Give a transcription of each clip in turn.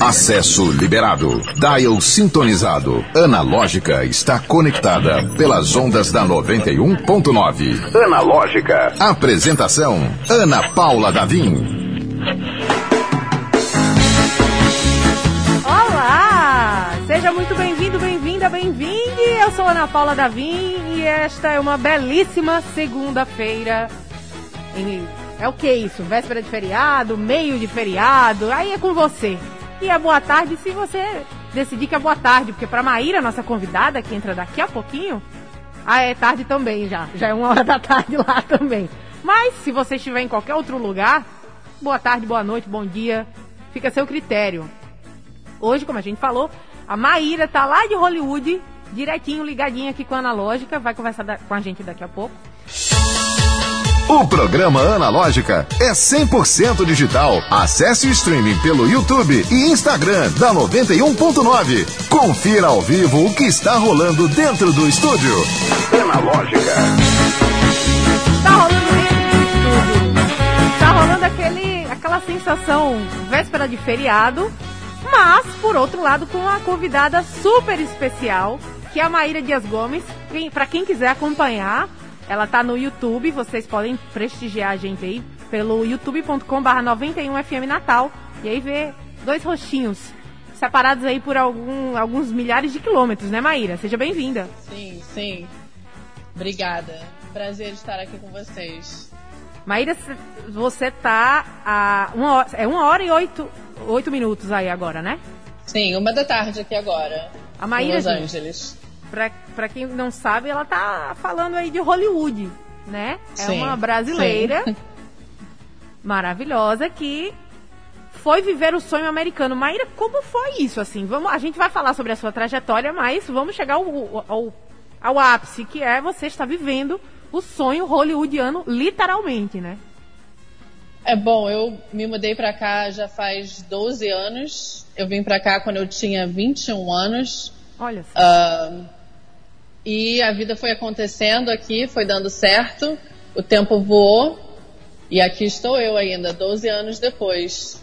Acesso liberado. Dial sintonizado. Analógica está conectada pelas ondas da 91.9. Analógica. Apresentação: Ana Paula Davim. Olá! Seja muito bem-vindo, bem-vinda, bem-vinde. Eu sou Ana Paula Davim e esta é uma belíssima segunda-feira. É o que isso? Véspera de feriado, meio de feriado, aí é com você. E é boa tarde se você decidir que é boa tarde, porque para Maíra, nossa convidada, que entra daqui a pouquinho, ah, é tarde também já. Já é uma hora da tarde lá também. Mas se você estiver em qualquer outro lugar, boa tarde, boa noite, bom dia, fica a seu critério. Hoje, como a gente falou, a Maíra tá lá de Hollywood, direitinho, ligadinha aqui com a Analógica, vai conversar com a gente daqui a pouco. O programa Analógica é 100% digital. Acesse o streaming pelo YouTube e Instagram da 91.9. Confira ao vivo o que está rolando dentro do estúdio. Analógica. Tá rolando dentro do estúdio. Tá rolando aquele, aquela sensação véspera de feriado, mas, por outro lado, com uma convidada super especial, que é a Maíra Dias Gomes. Quem, para quem quiser acompanhar, ela tá no YouTube, vocês podem prestigiar a gente aí pelo youtube.com/barra 91FM Natal. E aí ver dois rostinhos separados aí por algum, alguns milhares de quilômetros, né, Maíra? Seja bem-vinda. Sim, sim. Obrigada. Prazer estar aqui com vocês. Maíra, você tá a uma hora, é uma hora e oito, oito minutos aí agora, né? Sim, uma da tarde aqui agora. A Maíra, em Los Angeles pra quem não sabe, ela tá falando aí de Hollywood, né? É sim, uma brasileira sim. maravilhosa que foi viver o sonho americano. Maíra, como foi isso, assim? Vamos, a gente vai falar sobre a sua trajetória, mas vamos chegar ao, ao, ao ápice, que é você estar vivendo o sonho hollywoodiano, literalmente, né? É bom, eu me mudei para cá já faz 12 anos. Eu vim para cá quando eu tinha 21 anos. Olha só. Uh, e a vida foi acontecendo aqui, foi dando certo, o tempo voou e aqui estou eu ainda, 12 anos depois.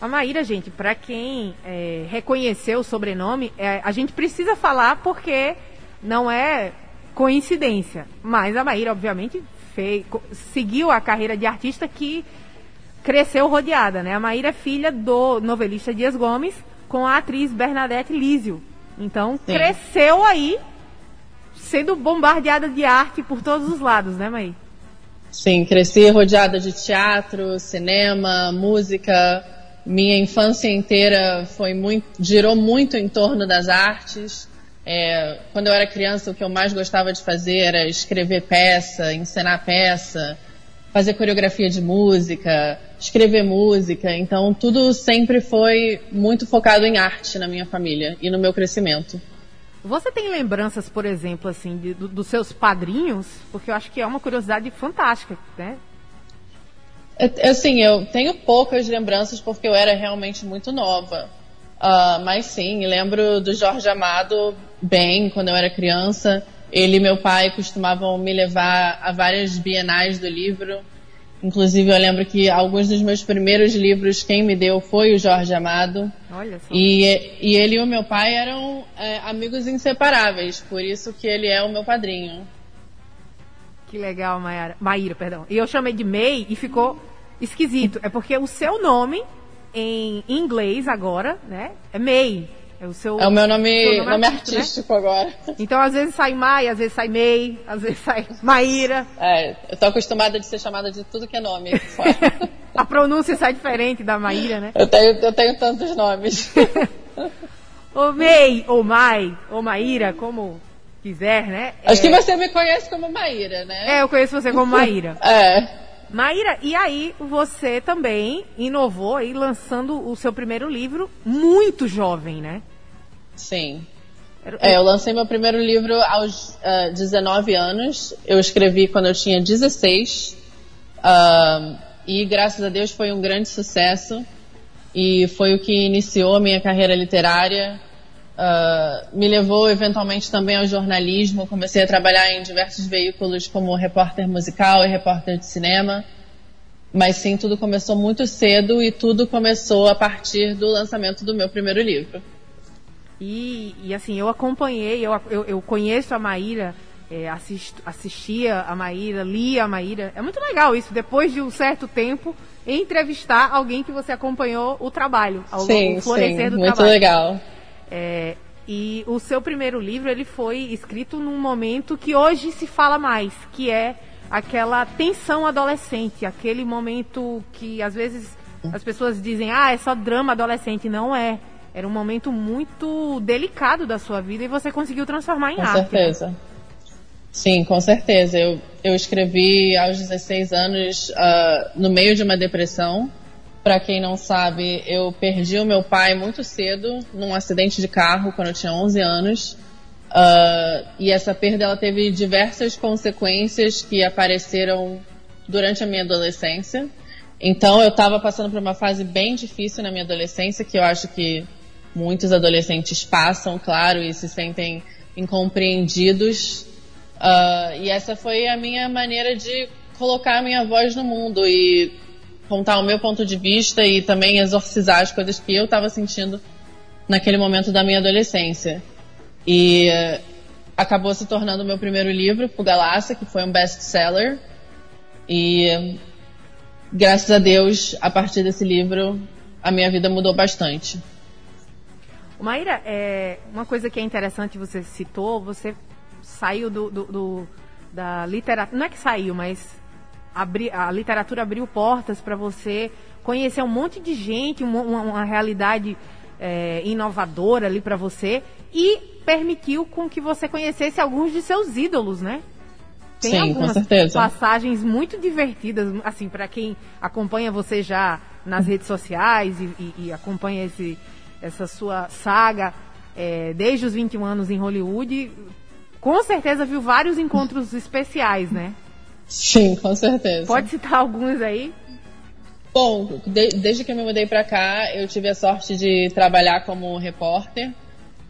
A Maíra, gente, para quem é, reconheceu o sobrenome, é, a gente precisa falar porque não é coincidência. Mas a Maíra, obviamente, fez, seguiu a carreira de artista que cresceu rodeada, né? A Maíra é filha do novelista Dias Gomes com a atriz Bernadette Lísio. Então, Sim. cresceu aí sendo bombardeada de arte por todos os lados, né, Maí? Sim, cresci rodeada de teatro, cinema, música. Minha infância inteira foi muito, girou muito em torno das artes. É, quando eu era criança, o que eu mais gostava de fazer era escrever peça, encenar peça, fazer coreografia de música, escrever música. Então, tudo sempre foi muito focado em arte na minha família e no meu crescimento. Você tem lembranças, por exemplo, assim, de, do, dos seus padrinhos? Porque eu acho que é uma curiosidade fantástica, né? É, assim, eu tenho poucas lembranças porque eu era realmente muito nova. Uh, mas sim, lembro do Jorge Amado bem quando eu era criança. Ele e meu pai costumavam me levar a várias bienais do livro. Inclusive, eu lembro que alguns dos meus primeiros livros, quem me deu foi o Jorge Amado. Olha só. E, e ele e o meu pai eram é, amigos inseparáveis, por isso que ele é o meu padrinho. Que legal, Maíra. Maíra, perdão. E eu chamei de May e ficou esquisito. É porque o seu nome, em inglês agora, né, é May. É o seu. É o meu nome, nome, nome artístico, né? agora. Então, às vezes sai Mai, às vezes sai May, às vezes sai Maíra. É, eu tô acostumada de ser chamada de tudo que é nome. A pronúncia sai diferente da Maíra, né? Eu tenho, eu tenho tantos nomes. ou May, ou Mai, ou Maíra, como quiser, né? Acho é... que você me conhece como Maíra, né? É, eu conheço você como Maíra. é. Maíra, e aí você também inovou aí lançando o seu primeiro livro muito jovem, né? Sim. É, eu lancei meu primeiro livro aos uh, ah, 19 anos. Eu escrevi quando eu tinha 16. Uh, e graças a Deus foi um grande sucesso. E foi o que iniciou a minha carreira literária. Uh, me levou eventualmente também ao jornalismo. Comecei a trabalhar em diversos veículos como repórter musical e repórter de cinema. mas sim, tudo começou muito cedo e tudo começou a partir do lançamento do meu primeiro livro. E, e assim, eu acompanhei, eu, eu, eu conheço a Maíra, é, assisto, assistia a Maíra, lia a Maíra. É muito legal isso, depois de um certo tempo, entrevistar alguém que você acompanhou o trabalho, ao sim, florescer sim, do muito trabalho. Muito legal. É, e o seu primeiro livro, ele foi escrito num momento que hoje se fala mais, que é aquela tensão adolescente, aquele momento que às vezes as pessoas dizem, ah, é só drama adolescente. Não é. Era um momento muito delicado da sua vida e você conseguiu transformar em com arte. Com certeza. Sim, com certeza. Eu, eu escrevi aos 16 anos uh, no meio de uma depressão. Para quem não sabe, eu perdi o meu pai muito cedo num acidente de carro quando eu tinha 11 anos. Uh, e essa perda ela teve diversas consequências que apareceram durante a minha adolescência. Então eu estava passando por uma fase bem difícil na minha adolescência, que eu acho que muitos adolescentes passam, claro, e se sentem incompreendidos. Uh, e essa foi a minha maneira de colocar a minha voz no mundo e contar o meu ponto de vista e também exorcizar as coisas que eu estava sentindo naquele momento da minha adolescência. E uh, acabou se tornando o meu primeiro livro, Fugalácia, que foi um best-seller. E graças a Deus, a partir desse livro, a minha vida mudou bastante. Maíra, é, uma coisa que é interessante você citou, você saiu do, do, do da literatura, não é que saiu, mas abri, a literatura abriu portas para você conhecer um monte de gente, uma, uma realidade é, inovadora ali para você e permitiu com que você conhecesse alguns de seus ídolos, né? Tem Sim, algumas passagens muito divertidas, assim, para quem acompanha você já nas redes sociais e, e, e acompanha esse, essa sua saga é, desde os 21 anos em Hollywood, com certeza viu vários encontros especiais, né? Sim, com certeza. Pode citar alguns aí? Bom, de, desde que eu me mudei para cá, eu tive a sorte de trabalhar como repórter.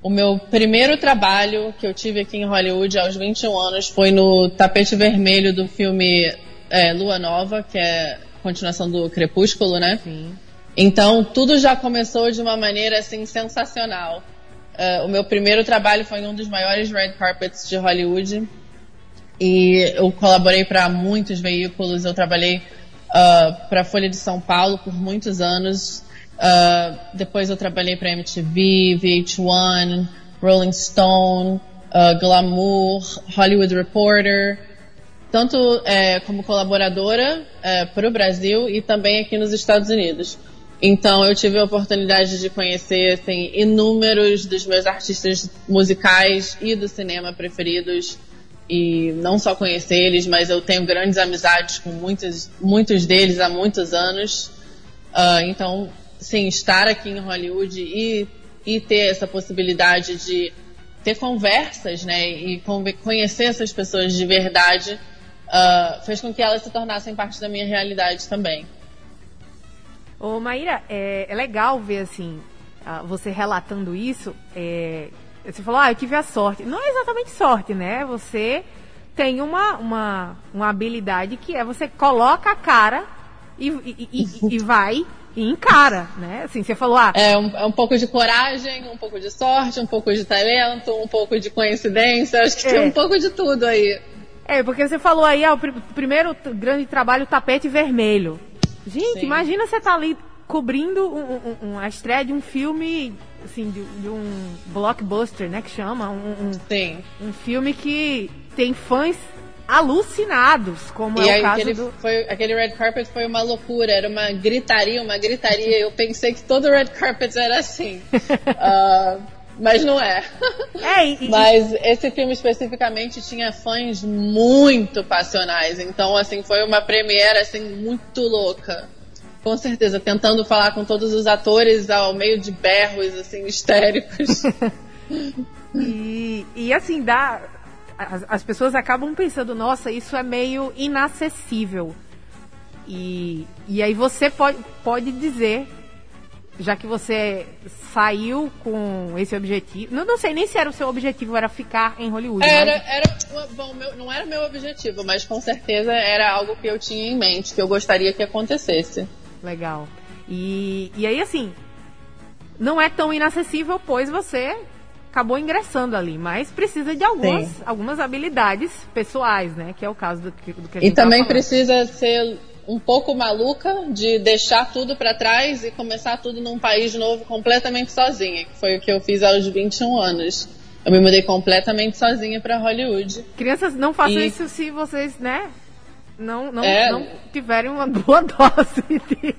O meu primeiro trabalho que eu tive aqui em Hollywood aos 21 anos foi no tapete vermelho do filme é, Lua Nova, que é continuação do Crepúsculo, né? Sim. Então, tudo já começou de uma maneira assim sensacional. Uh, o meu primeiro trabalho foi em um dos maiores red carpets de Hollywood e eu colaborei para muitos veículos. Eu trabalhei uh, para a Folha de São Paulo por muitos anos. Uh, depois eu trabalhei para MTV, VH1, Rolling Stone, Glamour, Hollywood Reporter, tanto é, como colaboradora é, para o Brasil e também aqui nos Estados Unidos. Então eu tive a oportunidade de conhecer assim, inúmeros dos meus artistas musicais e do cinema preferidos. E não só conhecer eles, mas eu tenho grandes amizades com muitos, muitos deles há muitos anos. Uh, então, sim, estar aqui em Hollywood e, e ter essa possibilidade de ter conversas, né, e conhecer essas pessoas de verdade, uh, fez com que elas se tornassem parte da minha realidade também. Ô, Maíra, é, é legal ver, assim, você relatando isso. É, você falou, ah, eu tive a sorte. Não é exatamente sorte, né? Você tem uma, uma, uma habilidade que é você coloca a cara e, e, e, e vai e encara, né? Assim, você falou, ah... É um, é um pouco de coragem, um pouco de sorte, um pouco de talento, um pouco de coincidência. Acho que é. tem um pouco de tudo aí. É, porque você falou aí, ah, o pr primeiro grande trabalho, tapete vermelho. Gente, Sim. imagina você tá ali cobrindo um, um, um, a estreia de um filme, assim, de, de, um blockbuster, né, que chama, um, Sim. um filme que tem fãs alucinados, como e é o caso aquele, do... Foi, aquele red carpet foi uma loucura, era uma gritaria, uma gritaria. Eu pensei que todo red carpet era assim. uh, mas não é. é e, mas esse filme especificamente tinha fãs muito passionais, então assim foi uma premiere assim muito louca. Com certeza, tentando falar com todos os atores ao meio de berros assim histéricos. e, e assim dá as, as pessoas acabam pensando, nossa, isso é meio inacessível. E, e aí você pode, pode dizer já que você saiu com esse objetivo, não, não sei nem se era o seu objetivo, era ficar em Hollywood. Era, mas... era bom, meu, não era meu objetivo, mas com certeza era algo que eu tinha em mente, que eu gostaria que acontecesse. Legal. E, e aí, assim, não é tão inacessível, pois você acabou ingressando ali, mas precisa de algumas, algumas habilidades pessoais, né? Que é o caso do, do que a gente E também precisa ser um pouco maluca de deixar tudo para trás e começar tudo num país novo completamente sozinha, que foi o que eu fiz aos 21 anos. Eu me mudei completamente sozinha para Hollywood. Crianças, não façam e... isso se vocês, né, não, não, é... não tiverem uma boa dose de,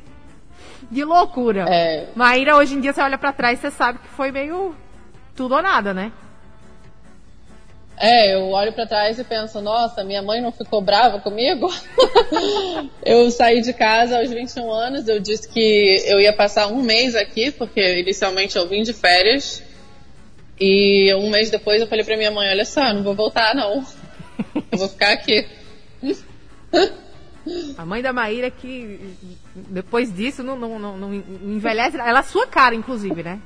de loucura. É... Maíra, hoje em dia você olha para trás e você sabe que foi meio tudo ou nada, né? É, eu olho para trás e penso, nossa, minha mãe não ficou brava comigo? eu saí de casa aos 21 anos, eu disse que eu ia passar um mês aqui, porque inicialmente eu vim de férias. E um mês depois eu falei pra minha mãe, olha só, não vou voltar não. Eu vou ficar aqui. A mãe da Maíra que depois disso não, não, não, não envelhece. Ela é sua cara, inclusive, né?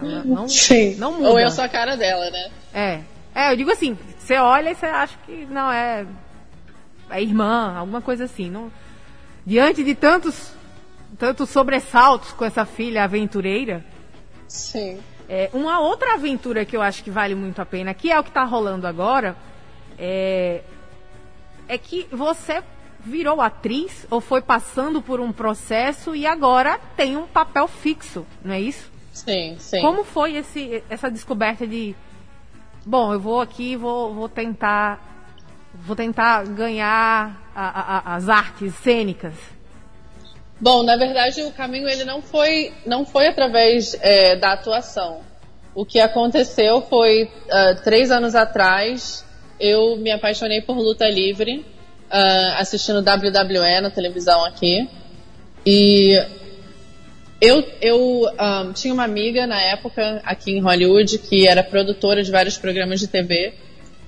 Ela não, Sim. não muda. Ou eu sou a cara dela, né? É. É, eu digo assim, você olha e você acha que não é. É irmã, alguma coisa assim. Não, diante de tantos, tantos sobressaltos com essa filha aventureira. Sim. É, uma outra aventura que eu acho que vale muito a pena, que é o que está rolando agora, é, é que você virou atriz ou foi passando por um processo e agora tem um papel fixo, não é isso? Sim, sim. Como foi esse, essa descoberta de, bom, eu vou aqui, vou, vou tentar, vou tentar ganhar a, a, as artes cênicas? Bom, na verdade o caminho ele não foi, não foi através é, da atuação. O que aconteceu foi uh, três anos atrás eu me apaixonei por luta livre uh, assistindo WWE na televisão aqui e eu, eu um, tinha uma amiga na época aqui em Hollywood que era produtora de vários programas de TV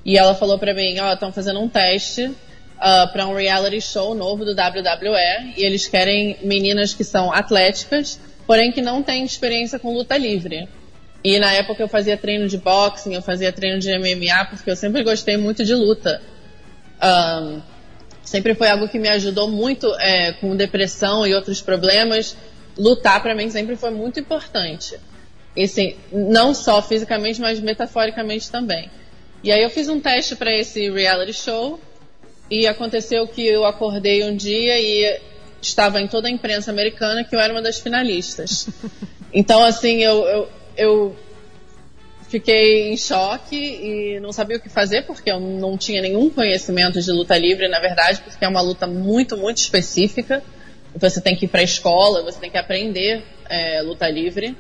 e ela falou para mim, ó, oh, estão fazendo um teste uh, para um reality show novo do WWE e eles querem meninas que são atléticas, porém que não têm experiência com luta livre. E na época eu fazia treino de boxing, eu fazia treino de MMA porque eu sempre gostei muito de luta. Um, sempre foi algo que me ajudou muito é, com depressão e outros problemas lutar para mim sempre foi muito importante. E assim, não só fisicamente, mas metaforicamente também. E aí eu fiz um teste para esse reality show e aconteceu que eu acordei um dia e estava em toda a imprensa americana que eu era uma das finalistas. Então, assim, eu, eu, eu fiquei em choque e não sabia o que fazer porque eu não tinha nenhum conhecimento de luta livre, na verdade, porque é uma luta muito, muito específica você tem que ir para a escola, você tem que aprender é, luta livre.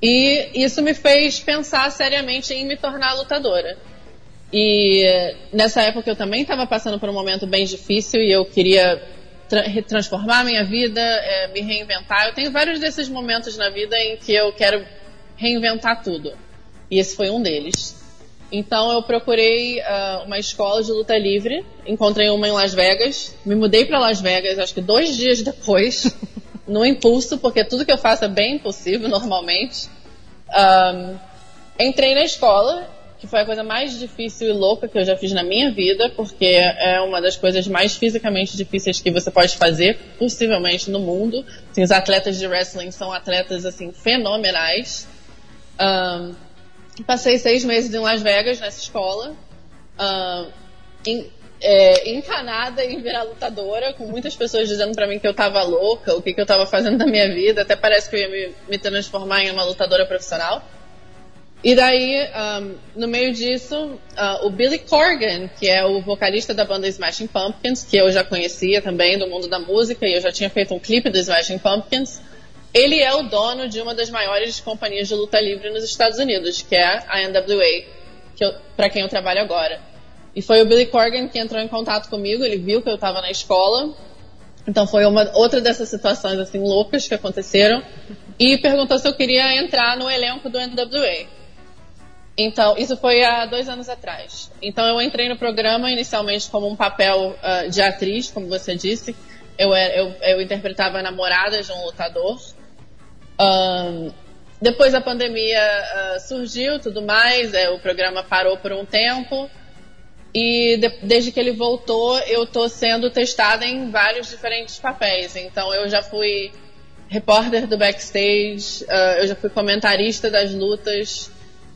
E isso me fez pensar seriamente em me tornar lutadora. E nessa época eu também estava passando por um momento bem difícil e eu queria tra transformar minha vida, é, me reinventar. Eu tenho vários desses momentos na vida em que eu quero reinventar tudo. E esse foi um deles. Então eu procurei uh, uma escola de luta livre, encontrei uma em Las Vegas, me mudei para Las Vegas, acho que dois dias depois, no impulso, porque tudo que eu faço é bem impossível normalmente. Um, entrei na escola, que foi a coisa mais difícil e louca que eu já fiz na minha vida, porque é uma das coisas mais fisicamente difíceis que você pode fazer, possivelmente no mundo. Assim, os atletas de wrestling são atletas assim fenomenais. Um, Passei seis meses em Las Vegas, nessa escola. Uh, em, é, encanada em virar lutadora, com muitas pessoas dizendo para mim que eu tava louca, o que, que eu tava fazendo da minha vida. Até parece que eu ia me, me transformar em uma lutadora profissional. E daí, um, no meio disso, uh, o Billy Corgan, que é o vocalista da banda Smashing Pumpkins, que eu já conhecia também do mundo da música, e eu já tinha feito um clipe do Smashing Pumpkins, ele é o dono de uma das maiores companhias de luta livre nos Estados Unidos, que é a NWA, que para quem eu trabalho agora. E foi o Billy Corgan que entrou em contato comigo, ele viu que eu estava na escola. Então foi uma outra dessas situações assim loucas que aconteceram e perguntou se eu queria entrar no elenco do NWA. Então, isso foi há dois anos atrás. Então, eu entrei no programa inicialmente como um papel uh, de atriz, como você disse. Eu, eu, eu interpretava a namorada de um lutador. Depois a pandemia uh, surgiu, tudo mais, é, o programa parou por um tempo. E de, desde que ele voltou, eu estou sendo testada em vários diferentes papéis. Então eu já fui repórter do backstage, uh, eu já fui comentarista das lutas,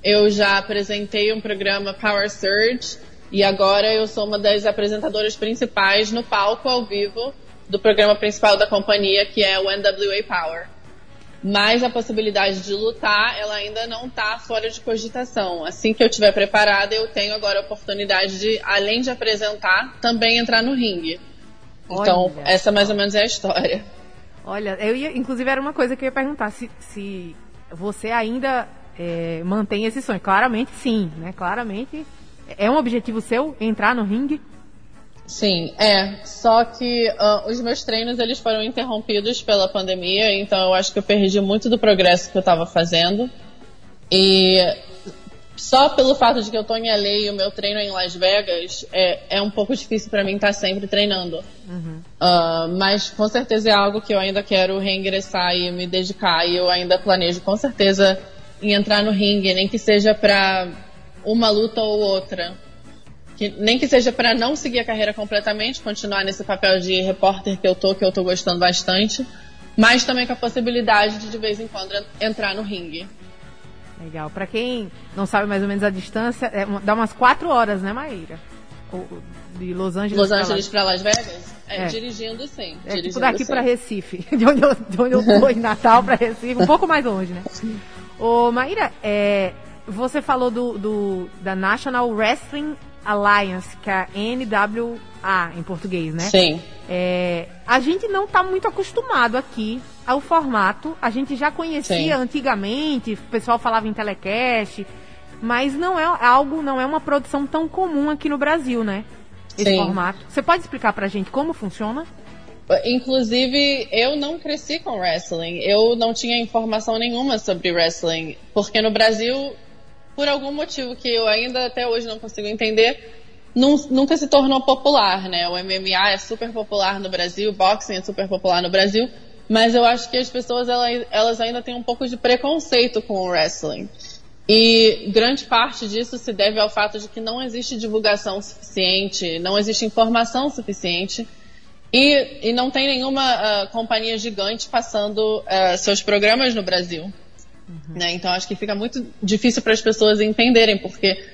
eu já apresentei um programa Power Surge e agora eu sou uma das apresentadoras principais no palco ao vivo do programa principal da companhia, que é o NWA Power. Mas a possibilidade de lutar, ela ainda não está fora de cogitação. Assim que eu estiver preparada, eu tenho agora a oportunidade de, além de apresentar, também entrar no ringue. Então, Olha. essa mais ou menos é a história. Olha, eu ia, inclusive era uma coisa que eu ia perguntar, se, se você ainda é, mantém esse sonho. Claramente sim, né? Claramente é um objetivo seu entrar no ringue? Sim, é. Só que uh, os meus treinos eles foram interrompidos pela pandemia, então eu acho que eu perdi muito do progresso que eu estava fazendo. E só pelo fato de que eu tô em LA e o meu treino é em Las Vegas, é, é um pouco difícil para mim estar tá sempre treinando. Uhum. Uh, mas com certeza é algo que eu ainda quero reingressar e me dedicar. E eu ainda planejo com certeza em entrar no ringue, nem que seja para uma luta ou outra. Que, nem que seja para não seguir a carreira completamente, continuar nesse papel de repórter que eu tô, que eu tô gostando bastante, mas também com a possibilidade de de vez em quando entrar no ringue. Legal. Para quem não sabe mais ou menos a distância, é, dá umas quatro horas, né, Maíra? De Los Angeles. Los Angeles para Las Vegas? É, é, dirigindo sim. É tipo daqui para Recife. De onde eu, de onde eu tô em Natal para Recife, um pouco mais longe, né? Ô, Maíra, é, você falou do, do, da National Wrestling Alliance, que é a NWA em português, né? Sim. É, a gente não está muito acostumado aqui ao formato. A gente já conhecia Sim. antigamente, o pessoal falava em telecast, mas não é algo, não é uma produção tão comum aqui no Brasil, né? Esse Sim. formato. Você pode explicar pra gente como funciona? Inclusive, eu não cresci com wrestling. Eu não tinha informação nenhuma sobre wrestling. Porque no Brasil, por algum motivo que eu ainda até hoje não consigo entender, nunca se tornou popular, né? O MMA é super popular no Brasil, o boxing é super popular no Brasil, mas eu acho que as pessoas elas ainda têm um pouco de preconceito com o wrestling. E grande parte disso se deve ao fato de que não existe divulgação suficiente, não existe informação suficiente e, e não tem nenhuma uh, companhia gigante passando uh, seus programas no Brasil. Uhum. Né? Então acho que fica muito difícil para as pessoas entenderem, porque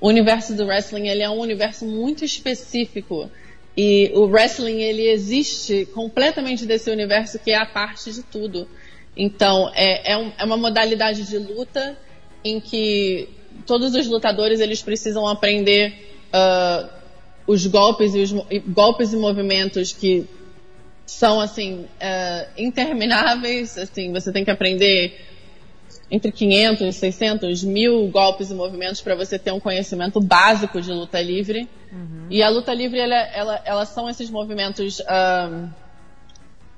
o universo do wrestling ele é um universo muito específico. E o wrestling ele existe completamente desse universo que é a parte de tudo. Então é, é, um, é uma modalidade de luta em que todos os lutadores eles precisam aprender uh, os golpes e os golpes e movimentos que são assim uh, intermináveis. Assim, você tem que aprender entre 500, 600, mil golpes e movimentos para você ter um conhecimento básico de luta livre. Uhum. E a luta livre, ela, ela, ela são esses movimentos uh,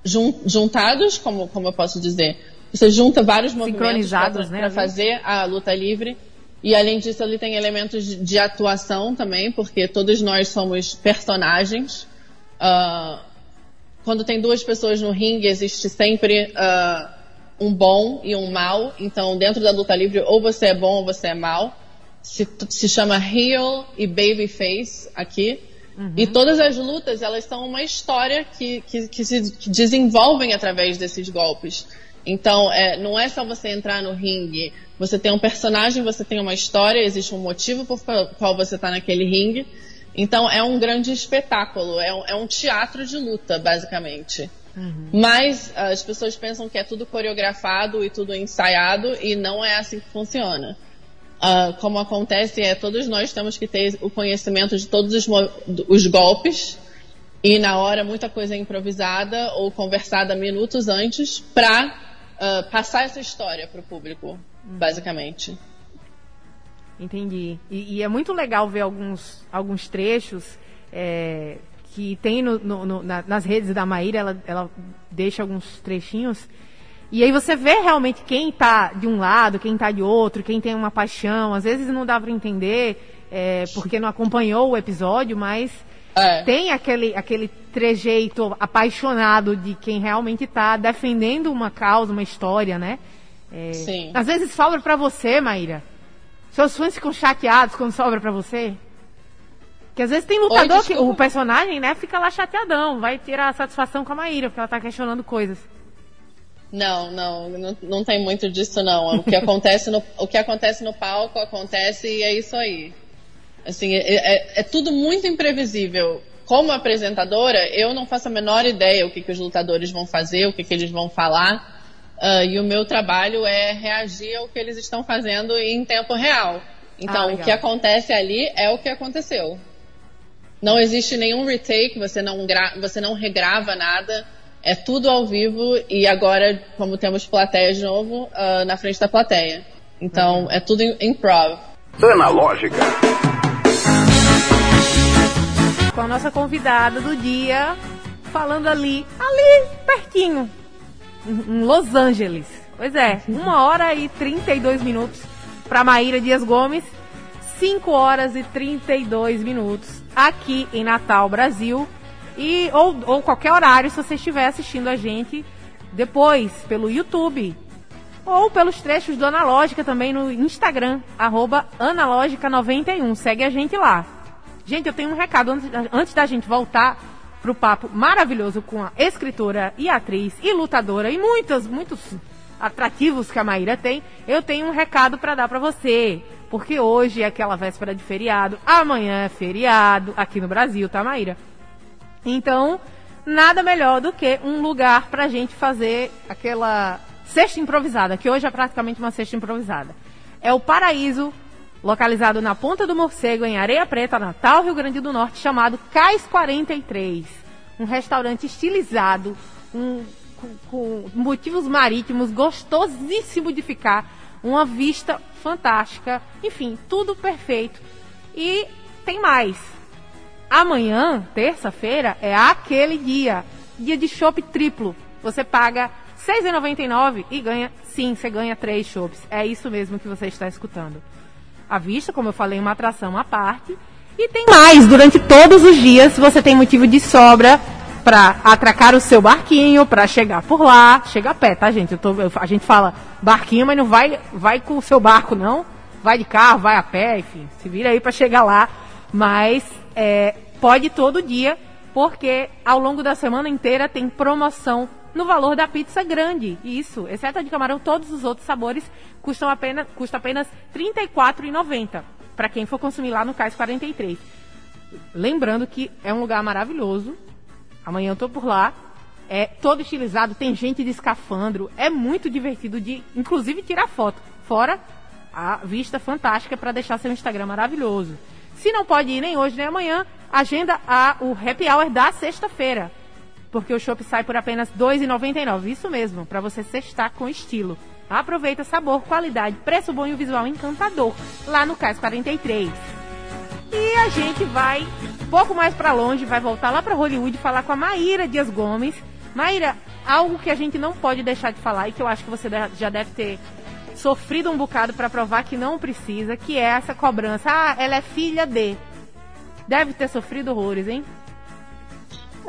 jun, juntados, como, como eu posso dizer. Você junta vários movimentos para né, fazer a luta livre. E além disso, ele tem elementos de, de atuação também, porque todos nós somos personagens. Uh, quando tem duas pessoas no ringue, existe sempre uh, um bom e um mal. Então, dentro da luta livre, ou você é bom ou você é mal. Se, se chama heel e babyface aqui. Uhum. E todas as lutas, elas são uma história que, que, que se que desenvolvem através desses golpes. Então, é, não é só você entrar no ringue. Você tem um personagem, você tem uma história, existe um motivo por qual você está naquele ringue. Então, é um grande espetáculo, é um, é um teatro de luta, basicamente. Uhum. Mas as pessoas pensam que é tudo coreografado e tudo ensaiado e não é assim que funciona. Uh, como acontece é todos nós temos que ter o conhecimento de todos os, os golpes e na hora muita coisa é improvisada ou conversada minutos antes para uh, ah, passar essa história para o público, uhum. basicamente. Entendi. E, e, é muito legal ver alguns, alguns trechos é, que tem no, no, no, na, nas redes da Maíra, ela, ela deixa alguns trechinhos. E aí você vê realmente quem está de um lado, quem está de outro, quem tem uma paixão. Às vezes não dá para entender, é, porque não acompanhou o episódio, mas É. Tem aquele, aquele trejeito apaixonado de quem realmente está defendendo uma causa, uma história, né? É, Sim. Às vezes sobra para você, Maíra. Seus fãs ficam chateados quando sobra para você. Que às vezes tem lutador Oi, que o personagem, né, fica lá chateadão, vai tirar satisfação com a Maíra, porque ela tá questionando coisas. Não, não, não, não tem muito disso não. O que acontece no, o que acontece no palco acontece e é isso aí. Assim, é, é, é tudo muito imprevisível. Como apresentadora, eu não faço a menor ideia o que, que os lutadores vão fazer, o que, que eles vão falar. Uh, e o meu trabalho é reagir ao que eles estão fazendo em tempo real. Então, ah, o que acontece ali é o que aconteceu. Não existe nenhum retake, você não, você não regrava nada. É tudo ao vivo e agora, como temos plateia de novo, uh, na frente da plateia. Então, uhum. é tudo improv. Analógica. Com a nossa convidada do dia, falando ali, ali, pertinho, em Los Angeles. Pois é, uma hora e 32 minutos para Maíra Dias Gomes, 5 horas e 32 minutos aqui em Natal, Brasil. E, ou, ou qualquer horário, se você estiver assistindo a gente depois pelo YouTube. Ou pelos trechos do Analógica também no Instagram, arroba Analógica91. Segue a gente lá. Gente, eu tenho um recado antes, antes da gente voltar pro papo maravilhoso com a escritora e atriz e lutadora e muitos, muitos atrativos que a Maíra tem. Eu tenho um recado para dar para você. Porque hoje é aquela véspera de feriado, amanhã é feriado, aqui no Brasil, tá, Maíra? Então, nada melhor do que um lugar pra gente fazer aquela cesta improvisada, que hoje é praticamente uma cesta improvisada. É o Paraíso, localizado na Ponta do Morcego, em Areia Preta, Natal, Rio Grande do Norte, chamado Cais 43. Um restaurante estilizado, um, com, com motivos marítimos, gostosíssimo de ficar uma vista fantástica, enfim, tudo perfeito. E tem mais. Amanhã, terça-feira, é aquele dia, dia de chopp triplo. Você paga R$ 6,99 e ganha, sim, você ganha três chopps. É isso mesmo que você está escutando. A vista, como eu falei, uma atração à parte. E tem mais, durante todos os dias, você tem motivo de sobra para atracar o seu barquinho, para chegar por lá, chega a pé, tá, gente? Eu tô, eu, a gente fala barquinho, mas não vai, vai com o seu barco, não. Vai de carro, vai a pé, enfim, se vira aí para chegar lá. Mas é, pode todo dia, porque ao longo da semana inteira tem promoção no valor da pizza grande. Isso, exceto a de camarão, todos os outros sabores custam apenas, custa apenas R$ 34,90 para quem for consumir lá no Cais 43. Lembrando que é um lugar maravilhoso, Amanhã eu tô por lá. É todo estilizado, tem gente de escafandro. É muito divertido de, inclusive, tirar foto. Fora a vista fantástica para deixar seu Instagram maravilhoso. Se não pode ir nem hoje nem amanhã, agenda a, o happy hour da sexta-feira. Porque o shopping sai por apenas R$ 2,99. Isso mesmo, para você sextar com estilo. Aproveita sabor, qualidade, preço bom e o visual encantador. Lá no Cais 43. E a gente vai um pouco mais para longe, vai voltar lá para Hollywood falar com a Maíra Dias Gomes. Maíra, algo que a gente não pode deixar de falar e que eu acho que você já deve ter sofrido um bocado para provar que não precisa, que é essa cobrança. Ah, ela é filha de. Deve ter sofrido horrores, hein?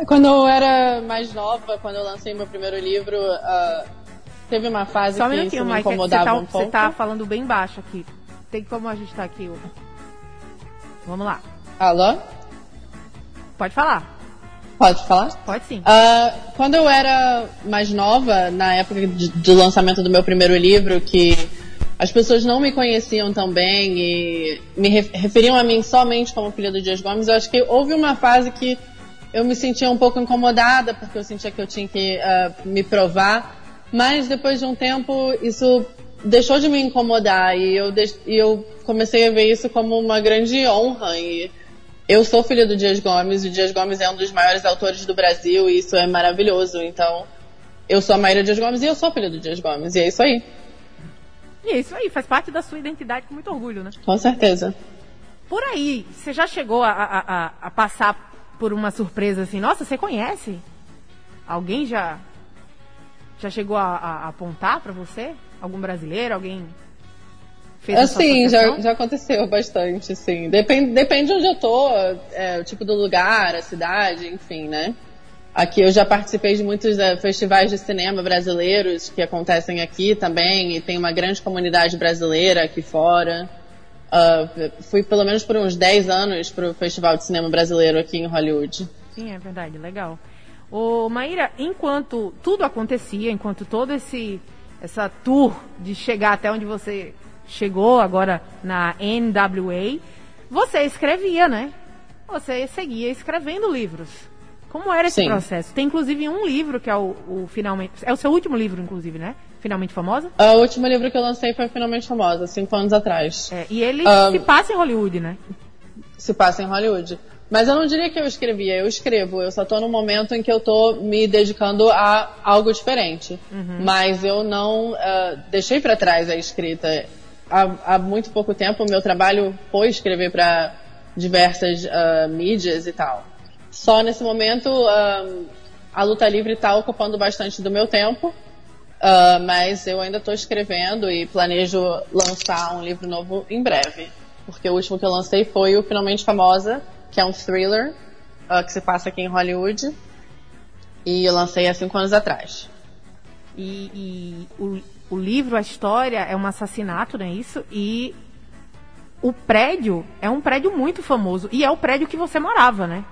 Quando eu era mais nova, quando eu lancei meu primeiro livro, uh, teve uma fase Só um que isso me incomodava tá, um pouco. Você tá falando bem baixo aqui. Tem como ajustar aqui o... Vamos lá. Alô? Pode falar. Pode falar? Pode sim. Uh, quando eu era mais nova, na época de, do lançamento do meu primeiro livro, que as pessoas não me conheciam tão bem e me referiam a mim somente como filha do Dias Gomes, eu acho que houve uma fase que eu me sentia um pouco incomodada, porque eu sentia que eu tinha que uh, me provar. Mas depois de um tempo, isso deixou de me incomodar e eu, e eu comecei a ver isso como uma grande honra. E eu sou filha do Dias Gomes, e o Dias Gomes é um dos maiores autores do Brasil e isso é maravilhoso. Então, eu sou a Maíra Dias Gomes e eu sou filha do Dias Gomes, e é isso aí. E é isso aí, faz parte da sua identidade com muito orgulho, né? Com certeza. Por aí, você já chegou a, a, a, a passar por uma surpresa assim? Nossa, você conhece? Alguém já já chegou a, a apontar para você? Algum brasileiro? Alguém fez assim, já, já aconteceu bastante, sim. Depende, depende de onde eu tô, é, o tipo do lugar, a cidade, enfim, né? Aqui eu já participei de muitos uh, festivais de cinema brasileiros que acontecem aqui também, e tem uma grande comunidade brasileira aqui fora. Uh, fui pelo menos por uns 10 anos para o Festival de Cinema Brasileiro aqui em Hollywood. Sim, é verdade, legal. Ô, Maíra, enquanto tudo acontecia, enquanto todo esse essa tour de chegar até onde você chegou agora na NWA, você escrevia, né? Você seguia escrevendo livros. Como era esse Sim. processo? Tem inclusive um livro que é o, o, Finalmente. É o seu último livro, inclusive, né? Finalmente Famosa? O último livro que eu lancei foi Finalmente Famosa, cinco anos atrás. É, e ele um, se passa em Hollywood, né? Se passa em Hollywood. Mas eu não diria que eu escrevia, eu escrevo. Eu só tô no momento em que eu tô me dedicando a algo diferente. Uhum. Mas eu não uh, deixei para trás a escrita. Há, há, muito pouco tempo, meu trabalho foi escrever para diversas uh, mídias e tal. Só nesse momento, uh, a luta livre está ocupando bastante do meu tempo. mas eu ainda estou escrevendo e planejo lançar um livro novo em breve. Porque o último que eu lancei foi o Finalmente Famosa, que é um thriller uh, que se passa aqui em Hollywood. E eu lancei há cinco anos atrás. E, e o, o, livro, a história, é um assassinato, não é isso? E o prédio é um prédio muito famoso. E é o prédio que você morava, né?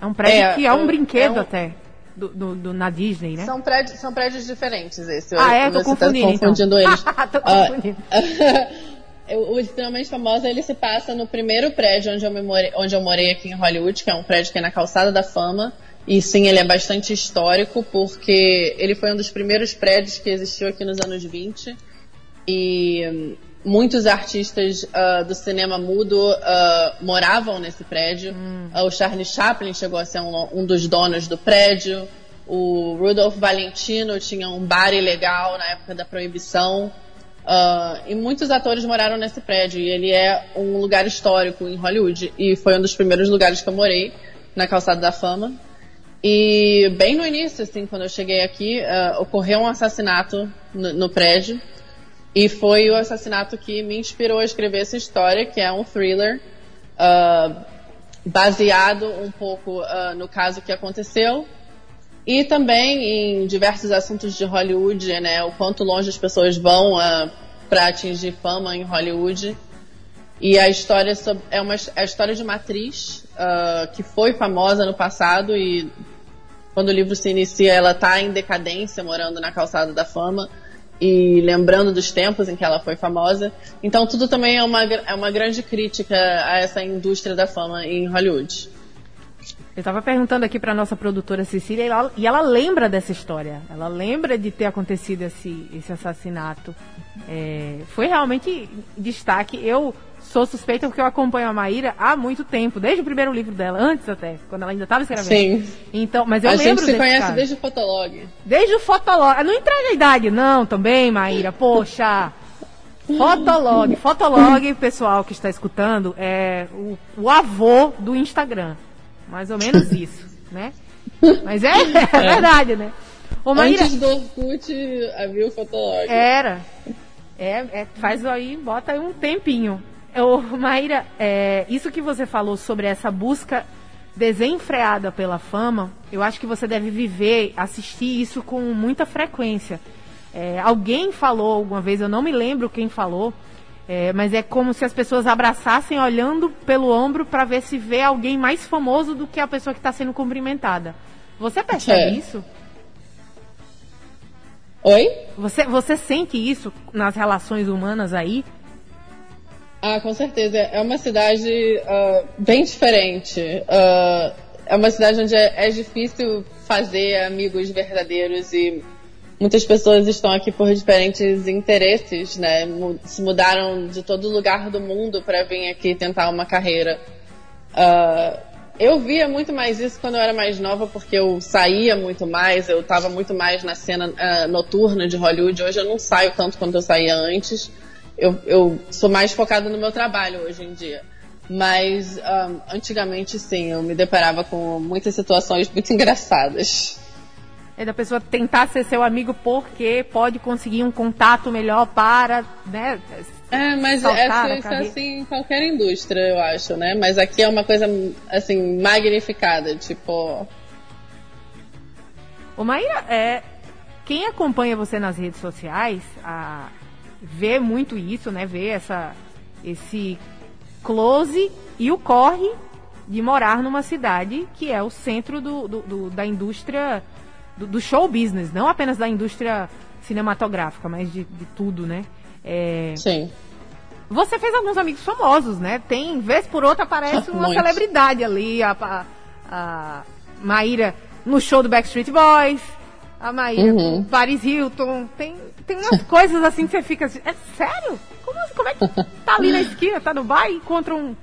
É um prédio é, que é um é, brinquedo é um... até. Do, do, do, na Disney, né? São prédios, são prédios diferentes esse. Ah, é? Tô confundindo, tá confundindo então. eles. tô confundindo. Uh, o extremamente famosa ele se passa no primeiro prédio onde eu, morei, onde eu morei aqui em Hollywood, que é um prédio que é na Calçada da Fama. E sim, ele é bastante histórico porque ele foi um dos primeiros prédios que existiu aqui nos anos 20. E hum, muitos artistas uh, do cinema mudo uh, moravam nesse prédio. Hum. Uh, o Charlie Chaplin chegou a ser um, um, dos donos do prédio. O Rudolph Valentino tinha um bar ilegal na época da proibição. Uh, e muitos atores moraram nesse prédio. E ele é um lugar histórico em Hollywood. E foi um dos primeiros lugares que eu morei, na Calçada da Fama. E bem no início, assim, quando eu cheguei aqui, uh, ocorreu um assassinato no, no, prédio. E foi o assassinato que me inspirou a escrever essa história, que é um thriller uh, baseado um pouco no caso que aconteceu e também em diversos assuntos de Hollywood, né? O quanto longe as pessoas vão ah, para atingir fama em Hollywood. E a história é uma é a história de uma atriz uh, que foi famosa no passado e quando o livro se inicia ela está em decadência, morando na calçada da fama e lembrando dos tempos em que ela foi famosa. Então tudo também é uma, é uma grande crítica a essa indústria da fama em Hollywood. Eu estava perguntando aqui para nossa produtora Cecília e ela, e ela, lembra dessa história. Ela lembra de ter acontecido esse, esse assassinato. É, foi realmente destaque. Eu sou suspeita porque eu acompanho a Maíra há muito tempo, desde o primeiro livro dela, antes até, quando ela ainda estava escrevendo. Sim. Então, mas eu a lembro gente se conhece caso. desde o Fotolog. Desde o Fotolog. Não entrega a idade, não, também, Maíra. Poxa. Fotolog. Fotolog, pessoal que está escutando, é o, o avô do Instagram. Mais ou menos isso, né? Mas é, é, verdade, né? Ô, Maíra, Antes do Orkut havia o Fotolog. Era. É, é, faz aí, bota aí um tempinho. Ô, Maíra, é, isso que você falou sobre essa busca desenfreada pela fama, eu acho que você deve viver, assistir isso com muita frequência. É, alguém falou alguma vez, eu não me lembro quem falou, é, mas é como se as pessoas abraçassem olhando pelo ombro para ver se vê alguém mais famoso do que a pessoa que está sendo cumprimentada. Você percebe é. isso? Oi? Você, você sente isso nas relações humanas aí? Ah, com certeza. É uma cidade uh, bem diferente. Uh, é uma cidade onde é, é difícil fazer amigos verdadeiros e muitas pessoas estão aqui por diferentes interesses, né? Se mudaram de todo lugar do mundo para vir aqui tentar uma carreira. Uh, eu via muito mais isso quando eu era mais nova, porque eu saía muito mais, eu estava muito mais na cena uh, noturna de Hollywood. Hoje eu não saio tanto quanto eu saía antes. Eu, eu sou mais focada no meu trabalho hoje em dia. Mas um, ah, antigamente sim, eu me deparava com muitas situações muito engraçadas. É da pessoa tentar ser seu amigo porque pode conseguir um contato melhor para, né? É, mas é, isso é assim em qualquer indústria, eu acho, né? Mas aqui é uma coisa, assim, magnificada, tipo... Ô Maíra, é, quem acompanha você nas redes sociais a, vê muito isso, né? Vê essa, esse close e o corre de morar numa cidade que é o centro do, do, do da indústria do, do, show business, não apenas da indústria cinematográfica, mas de, de tudo, né? É... Sim. Você fez alguns amigos famosos, né? Tem, vez por outra, aparece uma celebridade ali, a, a, a, Maíra no show do Backstreet Boys, a Maíra uhum. Paris Hilton. Tem, tem umas coisas assim que você fica assim, é sério? Como, como é que tá ali na esquina, tá no bar e encontra um,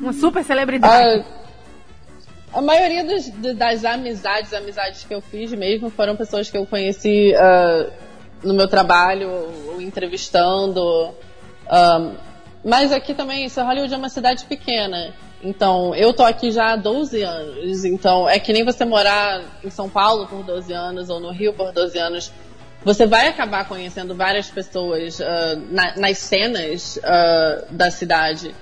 uma super celebridade? Uh a maioria dos, das amizades, amizades que eu fiz mesmo, foram pessoas que eu conheci uh, no meu trabalho, ou, entrevistando. Um, mas aqui também, isso, Hollywood é uma cidade pequena. Então, eu tô aqui já há 12 anos. Então, é que nem você morar em São Paulo por 12 anos ou no Rio por 12 anos. Você vai acabar conhecendo várias pessoas uh, na, nas cenas uh, da cidade.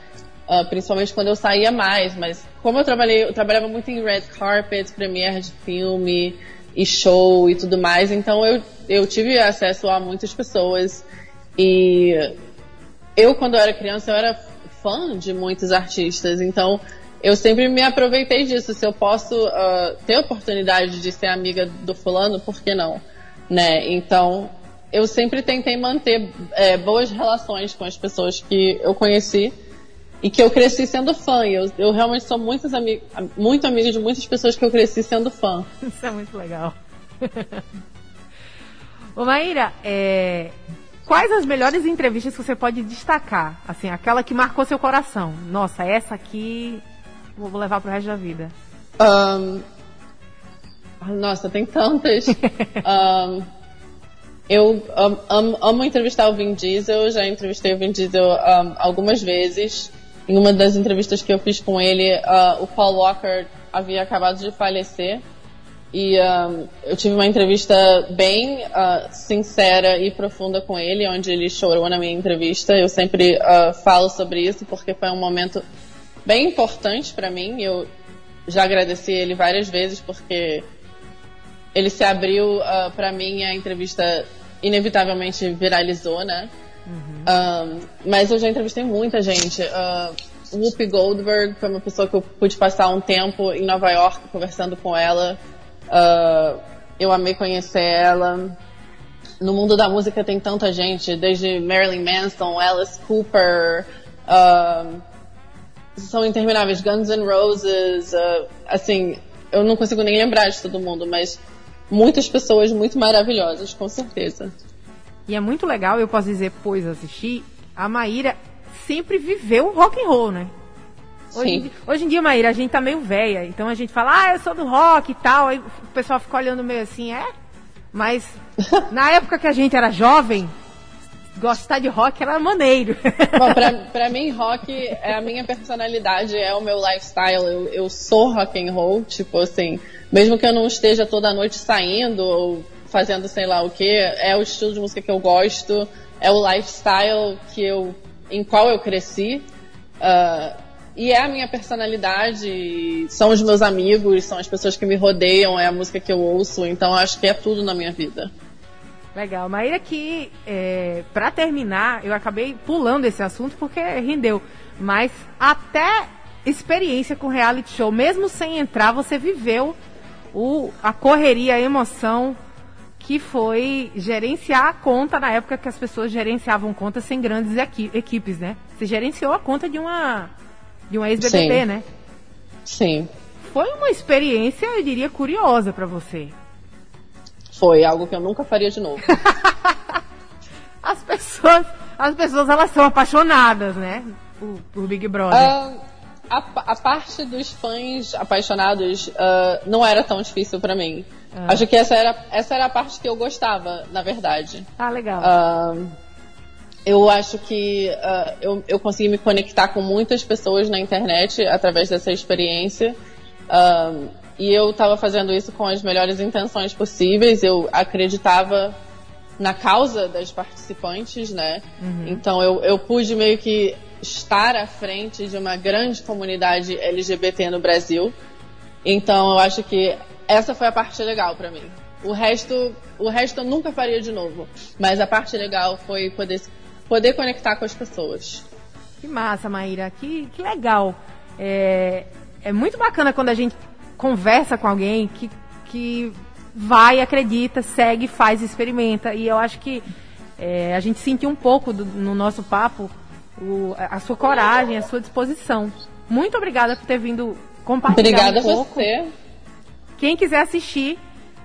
Uh, principalmente quando eu saía mais, mas como eu trabalhei, eu trabalhava muito em red carpet, premiere de filme e show e tudo mais, então eu, eu tive acesso a muitas pessoas e eu quando eu era criança eu era fã de muitos artistas, então eu sempre me aproveitei disso. Se eu posso uh, ter a oportunidade de ser amiga do fulano, por que não? Né? Então eu sempre tentei manter é, boas relações com as pessoas que eu conheci e que eu cresci sendo fã. Eu, eu realmente sou muitos amig muito amiga de muitas pessoas que eu cresci sendo fã. Isso é muito legal. Ô Maíra, é... quais as melhores entrevistas que você pode destacar? Assim, aquela que marcou seu coração. Nossa, essa aqui vou levar pro resto da vida. Um... Nossa, tem tantas. um... Eu amo, amo, entrevistar o Vin Diesel, já entrevistei o Vin Diesel um, algumas vezes. Em uma das entrevistas que eu fiz com ele, uh, o Paul Walker havia acabado de falecer. E um, eu tive uma entrevista bem uh, sincera e profunda com ele, onde ele chorou na minha entrevista. Eu sempre uh, falo sobre isso porque foi um momento bem importante para mim. Eu já agradeci ele várias vezes porque ele se abriu uh, para mim. A entrevista inevitavelmente viralizou, né? Uhum. Um, mas eu já entrevistei muita gente. Uh, Whoopi Goldberg foi uma pessoa que eu pude passar um tempo em Nova York conversando com ela. Uh, eu amei conhecer ela. No mundo da música tem tanta gente, desde Marilyn Manson, Alice Cooper, uh, são intermináveis, Guns N' Roses, uh, assim, eu não consigo nem lembrar de todo mundo, mas muitas pessoas muito maravilhosas, com certeza. E é muito legal, eu posso dizer, pois assistir, a Maíra sempre viveu rock and roll, né? Hoje em, dia, hoje em, dia, Maíra, a gente tá meio velha, então a gente fala, ah, eu sou do rock e tal, aí o pessoal fica olhando meio assim, é? Mas na época que a gente era jovem, gostar de rock era maneiro. Bom, pra, pra mim, rock é a minha personalidade, é o meu lifestyle. Eu, eu sou rock and roll, tipo assim, mesmo que eu não esteja toda noite saindo ou fazendo sei lá o que, é o estilo de música que eu gosto, é o lifestyle que eu, em qual eu cresci. Uh, e é a minha personalidade, são os meus amigos, são as pessoas que me rodeiam, é a música que eu ouço, então acho que é tudo na minha vida. Legal. Maíra, que é, para terminar, eu acabei pulando esse assunto porque rendeu. Mas até experiência com reality show, mesmo sem entrar, você viveu o, a correria, a emoção que foi gerenciar a conta na época que as pessoas gerenciavam contas sem grandes equi equipes, né? Você gerenciou a conta de uma de uma ex-BBB, né? Sim. Foi uma experiência, eu diria, curiosa para você. Foi algo que eu nunca faria de novo. as pessoas, as pessoas elas são apaixonadas, né? Por, por Big Brother. Uh, a, a, parte dos fãs apaixonados uh, não era tão difícil para mim. Ah. Acho que essa era, essa era a parte que eu gostava, na verdade. Ah, legal. Uh, eu acho que uh, eu, eu consegui me conectar com muitas pessoas na internet através dessa experiência. Uh, e eu estava fazendo isso com as melhores intenções possíveis. Eu acreditava na causa das participantes, né? Uhum. Então eu, eu pude meio que estar à frente de uma grande comunidade LGBT no Brasil. Então eu acho que essa foi a parte legal para mim. O resto, o resto eu nunca faria de novo. Mas a parte legal foi poder, poder conectar com as pessoas. Que massa, Maíra. Que, que legal. É, é muito bacana quando a gente conversa com alguém que, que vai, acredita, segue, faz, experimenta. E eu acho que é, a gente sentiu um pouco do, no nosso papo o, a sua coragem, a sua disposição. Muito obrigada por ter vindo compartilhar obrigada um pouco. Obrigada a você. Quem quiser assistir,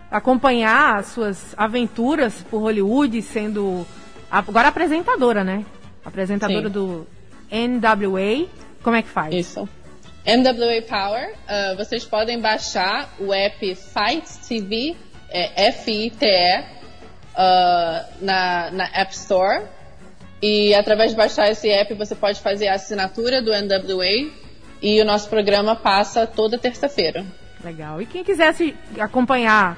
acompanhar as suas aventuras por Hollywood, sendo agora apresentadora, né? Apresentadora Sim. do NWA. Como é que faz? Isso. NWA Power, uh, vocês podem baixar o app Fight TV, é F-I-T-E, uh, na, na App Store. E através de baixar esse app, você pode fazer a assinatura do NWA e o nosso programa passa toda terça-feira. Legal. E quem quiser se acompanhar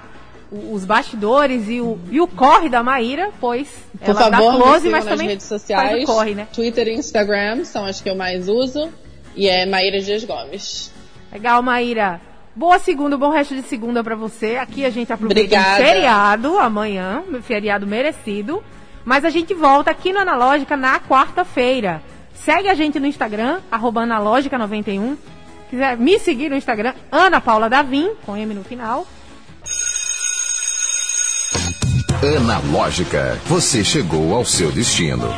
os bastidores e o, e o corre da Maíra, pois Por ela favor, dá close, mas também redes sociais, corre, né? Twitter e Instagram são as que eu mais uso. E é Maíra Dias Gomes. Legal, Maíra. Boa segunda, bom resto de segunda para você. Aqui a gente aproveita o feriado amanhã, feriado merecido. Mas a gente volta aqui no Analógica na quarta-feira. Segue a gente no Instagram, analógica91. Quiser me seguir no Instagram, Ana Paula Davim, com M no final. Analógica, você chegou ao seu destino.